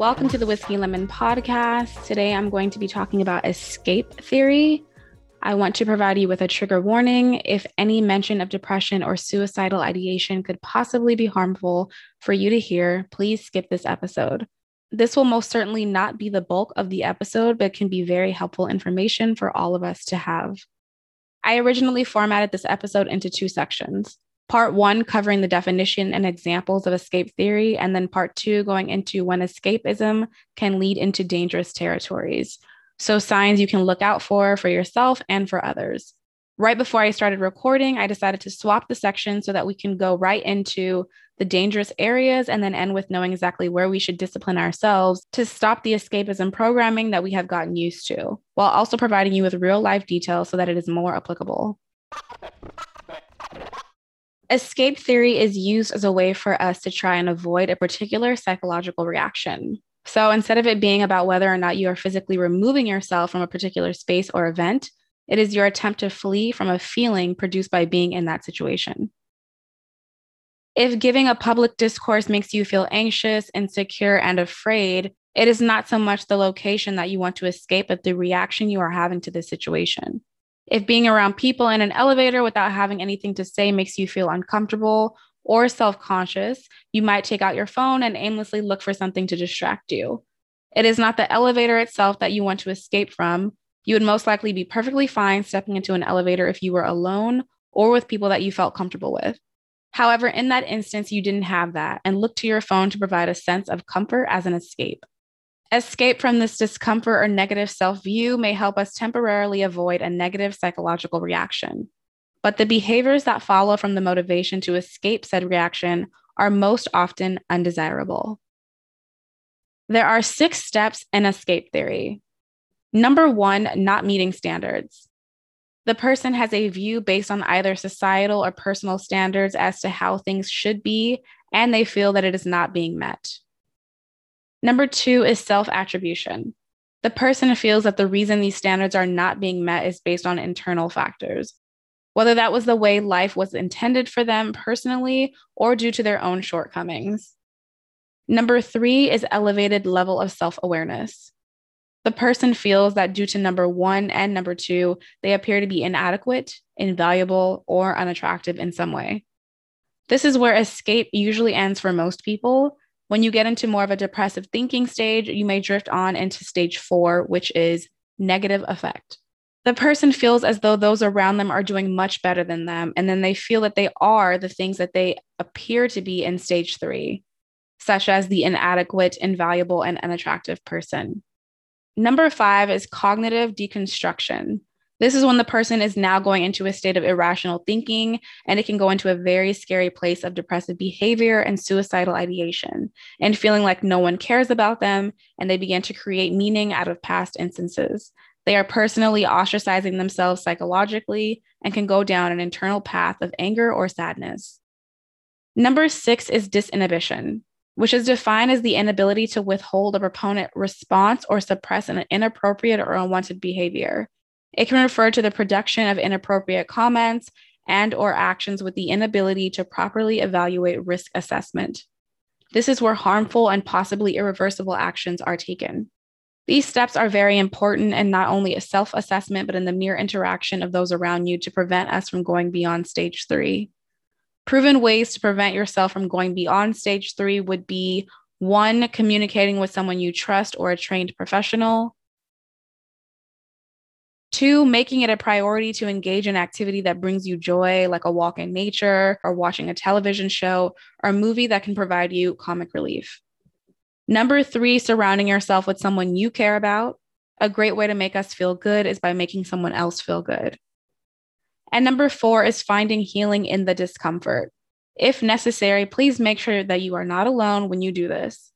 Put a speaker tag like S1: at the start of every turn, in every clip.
S1: Welcome to the Whiskey Lemon podcast. Today I'm going to be talking about escape theory. I want to provide you with a trigger warning. If any mention of depression or suicidal ideation could possibly be harmful for you to hear, please skip this episode. This will most certainly not be the bulk of the episode, but can be very helpful information for all of us to have. I originally formatted this episode into two sections part one covering the definition and examples of escape theory, and then part two going into when escapism can lead into dangerous territories. So, signs you can look out for for yourself and for others. Right before I started recording, I decided to swap the section so that we can go right into the dangerous areas and then end with knowing exactly where we should discipline ourselves to stop the escapism programming that we have gotten used to, while also providing you with real life details so that it is more applicable. Escape theory is used as a way for us to try and avoid a particular psychological reaction. So instead of it being about whether or not you are physically removing yourself from a particular space or event, it is your attempt to flee from a feeling produced by being in that situation. If giving a public discourse makes you feel anxious, insecure, and afraid, it is not so much the location that you want to escape, but the reaction you are having to the situation. If being around people in an elevator without having anything to say makes you feel uncomfortable or self conscious, you might take out your phone and aimlessly look for something to distract you. It is not the elevator itself that you want to escape from. You would most likely be perfectly fine stepping into an elevator if you were alone or with people that you felt comfortable with. However, in that instance, you didn't have that and look to your phone to provide a sense of comfort as an escape. Escape from this discomfort or negative self view may help us temporarily avoid a negative psychological reaction. But the behaviors that follow from the motivation to escape said reaction are most often undesirable. There are six steps in escape theory. Number one, not meeting standards. The person has a view based on either societal or personal standards as to how things should be, and they feel that it is not being met. Number two is self attribution. The person feels that the reason these standards are not being met is based on internal factors, whether that was the way life was intended for them personally or due to their own shortcomings. Number three is elevated level of self awareness. The person feels that due to number one and number two, they appear to be inadequate, invaluable, or unattractive in some way. This is where escape usually ends for most people, when you get into more of a depressive thinking stage, you may drift on into stage four, which is negative affect. The person feels as though those around them are doing much better than them, and then they feel that they are the things that they appear to be in stage three, such as the inadequate, invaluable, and unattractive person. Number five is cognitive deconstruction. This is when the person is now going into a state of irrational thinking, and it can go into a very scary place of depressive behavior and suicidal ideation, and feeling like no one cares about them, and they begin to create meaning out of past instances. They are personally ostracizing themselves psychologically and can go down an internal path of anger or sadness. Number six is disinhibition, which is defined as the inability to withhold a prepotent response or suppress an inappropriate or unwanted behavior. It can refer to the production of inappropriate comments and or actions with the inability to properly evaluate risk assessment. This is where harmful and possibly irreversible actions are taken. These steps are very important in not only a self assessment, but in the mere interaction of those around you to prevent us from going beyond stage three. Proven ways to prevent yourself from going beyond stage three would be one, communicating with someone you trust or a trained professional. Two, making it a priority to engage in activity that brings you joy, like a walk in nature or watching a television show or a movie that can provide you comic relief. Number three, surrounding yourself with someone you care about. A great way to make us feel good is by making someone else feel good. And number four is finding healing in the discomfort. If necessary, please make sure that you are not alone when you do this.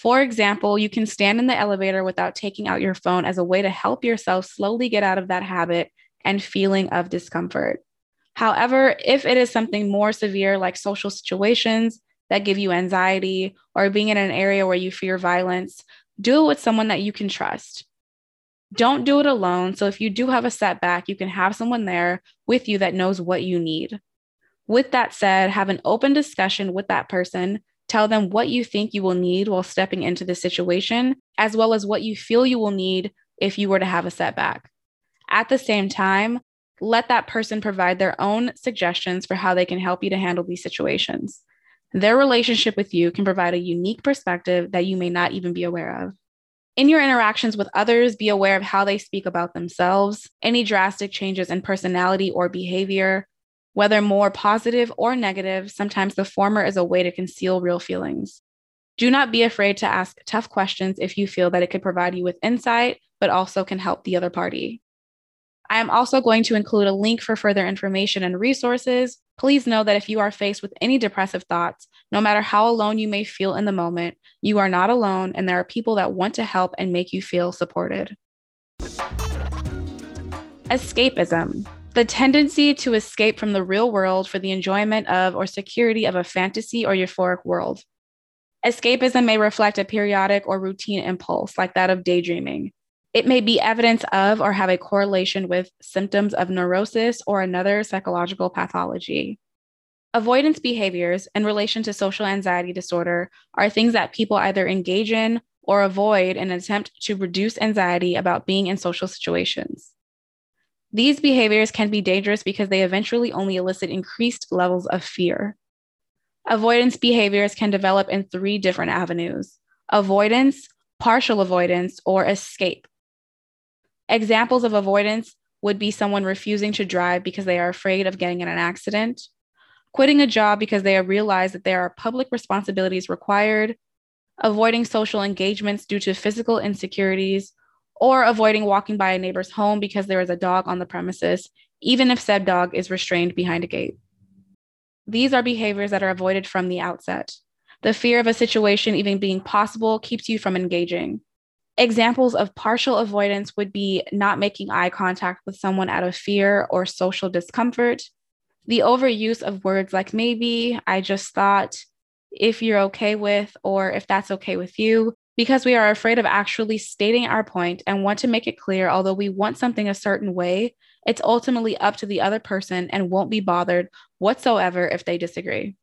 S1: For example, you can stand in the elevator without taking out your phone as a way to help yourself slowly get out of that habit and feeling of discomfort. However, if it is something more severe, like social situations that give you anxiety or being in an area where you fear violence, do it with someone that you can trust. Don't do it alone. So, if you do have a setback, you can have someone there with you that knows what you need. With that said, have an open discussion with that person Tell them what you think you will need while stepping into the situation, as well as what you feel you will need if you were to have a setback. At the same time, let that person provide their own suggestions for how they can help you to handle these situations. Their relationship with you can provide a unique perspective that you may not even be aware of. In your interactions with others, be aware of how they speak about themselves, any drastic changes in personality or behavior, whether more positive or negative, sometimes the former is a way to conceal real feelings. Do not be afraid to ask tough questions if you feel that it could provide you with insight, but also can help the other party. I am also going to include a link for further information and resources. Please know that if you are faced with any depressive thoughts, no matter how alone you may feel in the moment, you are not alone, and there are people that want to help and make you feel supported. Escapism the tendency to escape from the real world for the enjoyment of or security of a fantasy or euphoric world. Escapism may reflect a periodic or routine impulse, like that of daydreaming. It may be evidence of or have a correlation with symptoms of neurosis or another psychological pathology. Avoidance behaviors in relation to social anxiety disorder are things that people either engage in or avoid in an attempt to reduce anxiety about being in social situations. These behaviors can be dangerous because they eventually only elicit increased levels of fear. Avoidance behaviors can develop in three different avenues avoidance, partial avoidance, or escape. Examples of avoidance would be someone refusing to drive because they are afraid of getting in an accident, quitting a job because they have realized that there are public responsibilities required, avoiding social engagements due to physical insecurities, or avoiding walking by a neighbor's home because there is a dog on the premises, even if said dog is restrained behind a gate. These are behaviors that are avoided from the outset. The fear of a situation even being possible keeps you from engaging. Examples of partial avoidance would be not making eye contact with someone out of fear or social discomfort, the overuse of words like maybe, I just thought, if you're okay with, or if that's okay with you, because we are afraid of actually stating our point and want to make it clear, although we want something a certain way, it's ultimately up to the other person and won't be bothered whatsoever if they disagree.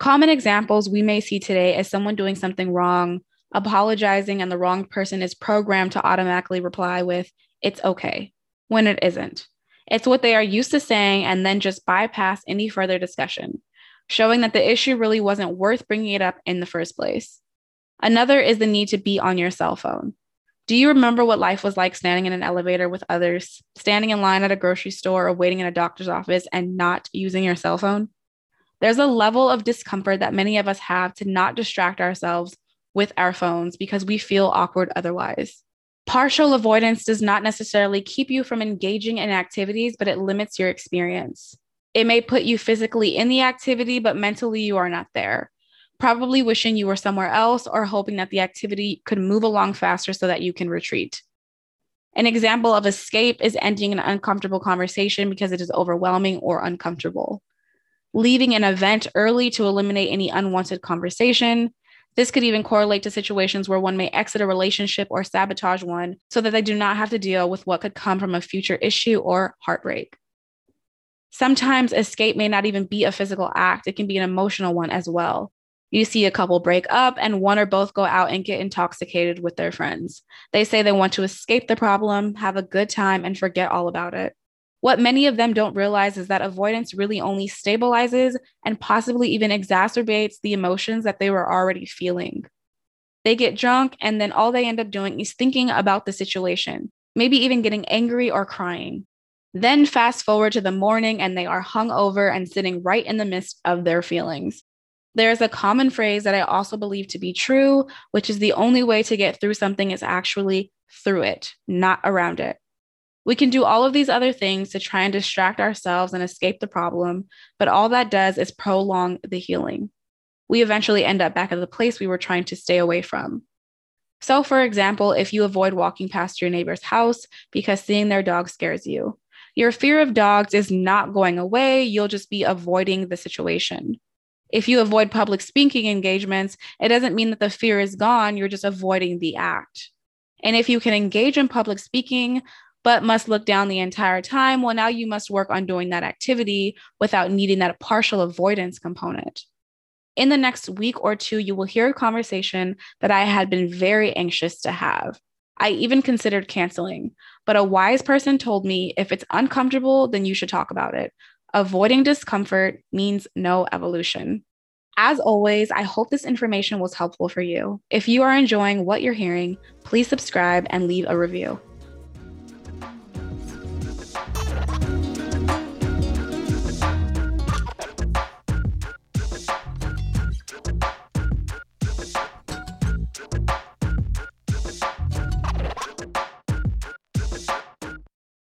S1: Common examples we may see today is someone doing something wrong, apologizing, and the wrong person is programmed to automatically reply with, it's okay, when it isn't. It's what they are used to saying and then just bypass any further discussion, showing that the issue really wasn't worth bringing it up in the first place. Another is the need to be on your cell phone. Do you remember what life was like standing in an elevator with others, standing in line at a grocery store or waiting in a doctor's office and not using your cell phone? There's a level of discomfort that many of us have to not distract ourselves with our phones because we feel awkward otherwise. Partial avoidance does not necessarily keep you from engaging in activities, but it limits your experience. It may put you physically in the activity, but mentally you are not there probably wishing you were somewhere else or hoping that the activity could move along faster so that you can retreat. An example of escape is ending an uncomfortable conversation because it is overwhelming or uncomfortable. Leaving an event early to eliminate any unwanted conversation. This could even correlate to situations where one may exit a relationship or sabotage one so that they do not have to deal with what could come from a future issue or heartbreak. Sometimes escape may not even be a physical act, it can be an emotional one as well. You see a couple break up and one or both go out and get intoxicated with their friends. They say they want to escape the problem, have a good time, and forget all about it. What many of them don't realize is that avoidance really only stabilizes and possibly even exacerbates the emotions that they were already feeling. They get drunk, and then all they end up doing is thinking about the situation, maybe even getting angry or crying. Then fast forward to the morning, and they are hung over and sitting right in the midst of their feelings. There's a common phrase that I also believe to be true, which is the only way to get through something is actually through it, not around it. We can do all of these other things to try and distract ourselves and escape the problem, but all that does is prolong the healing. We eventually end up back at the place we were trying to stay away from. So, for example, if you avoid walking past your neighbor's house because seeing their dog scares you, your fear of dogs is not going away, you'll just be avoiding the situation. If you avoid public speaking engagements, it doesn't mean that the fear is gone, you're just avoiding the act. And if you can engage in public speaking, but must look down the entire time, well, now you must work on doing that activity without needing that partial avoidance component. In the next week or two, you will hear a conversation that I had been very anxious to have. I even considered canceling, but a wise person told me if it's uncomfortable, then you should talk about it. Avoiding discomfort means no evolution. As always, I hope this information was helpful for you. If you are enjoying what you're hearing, please subscribe and leave a review.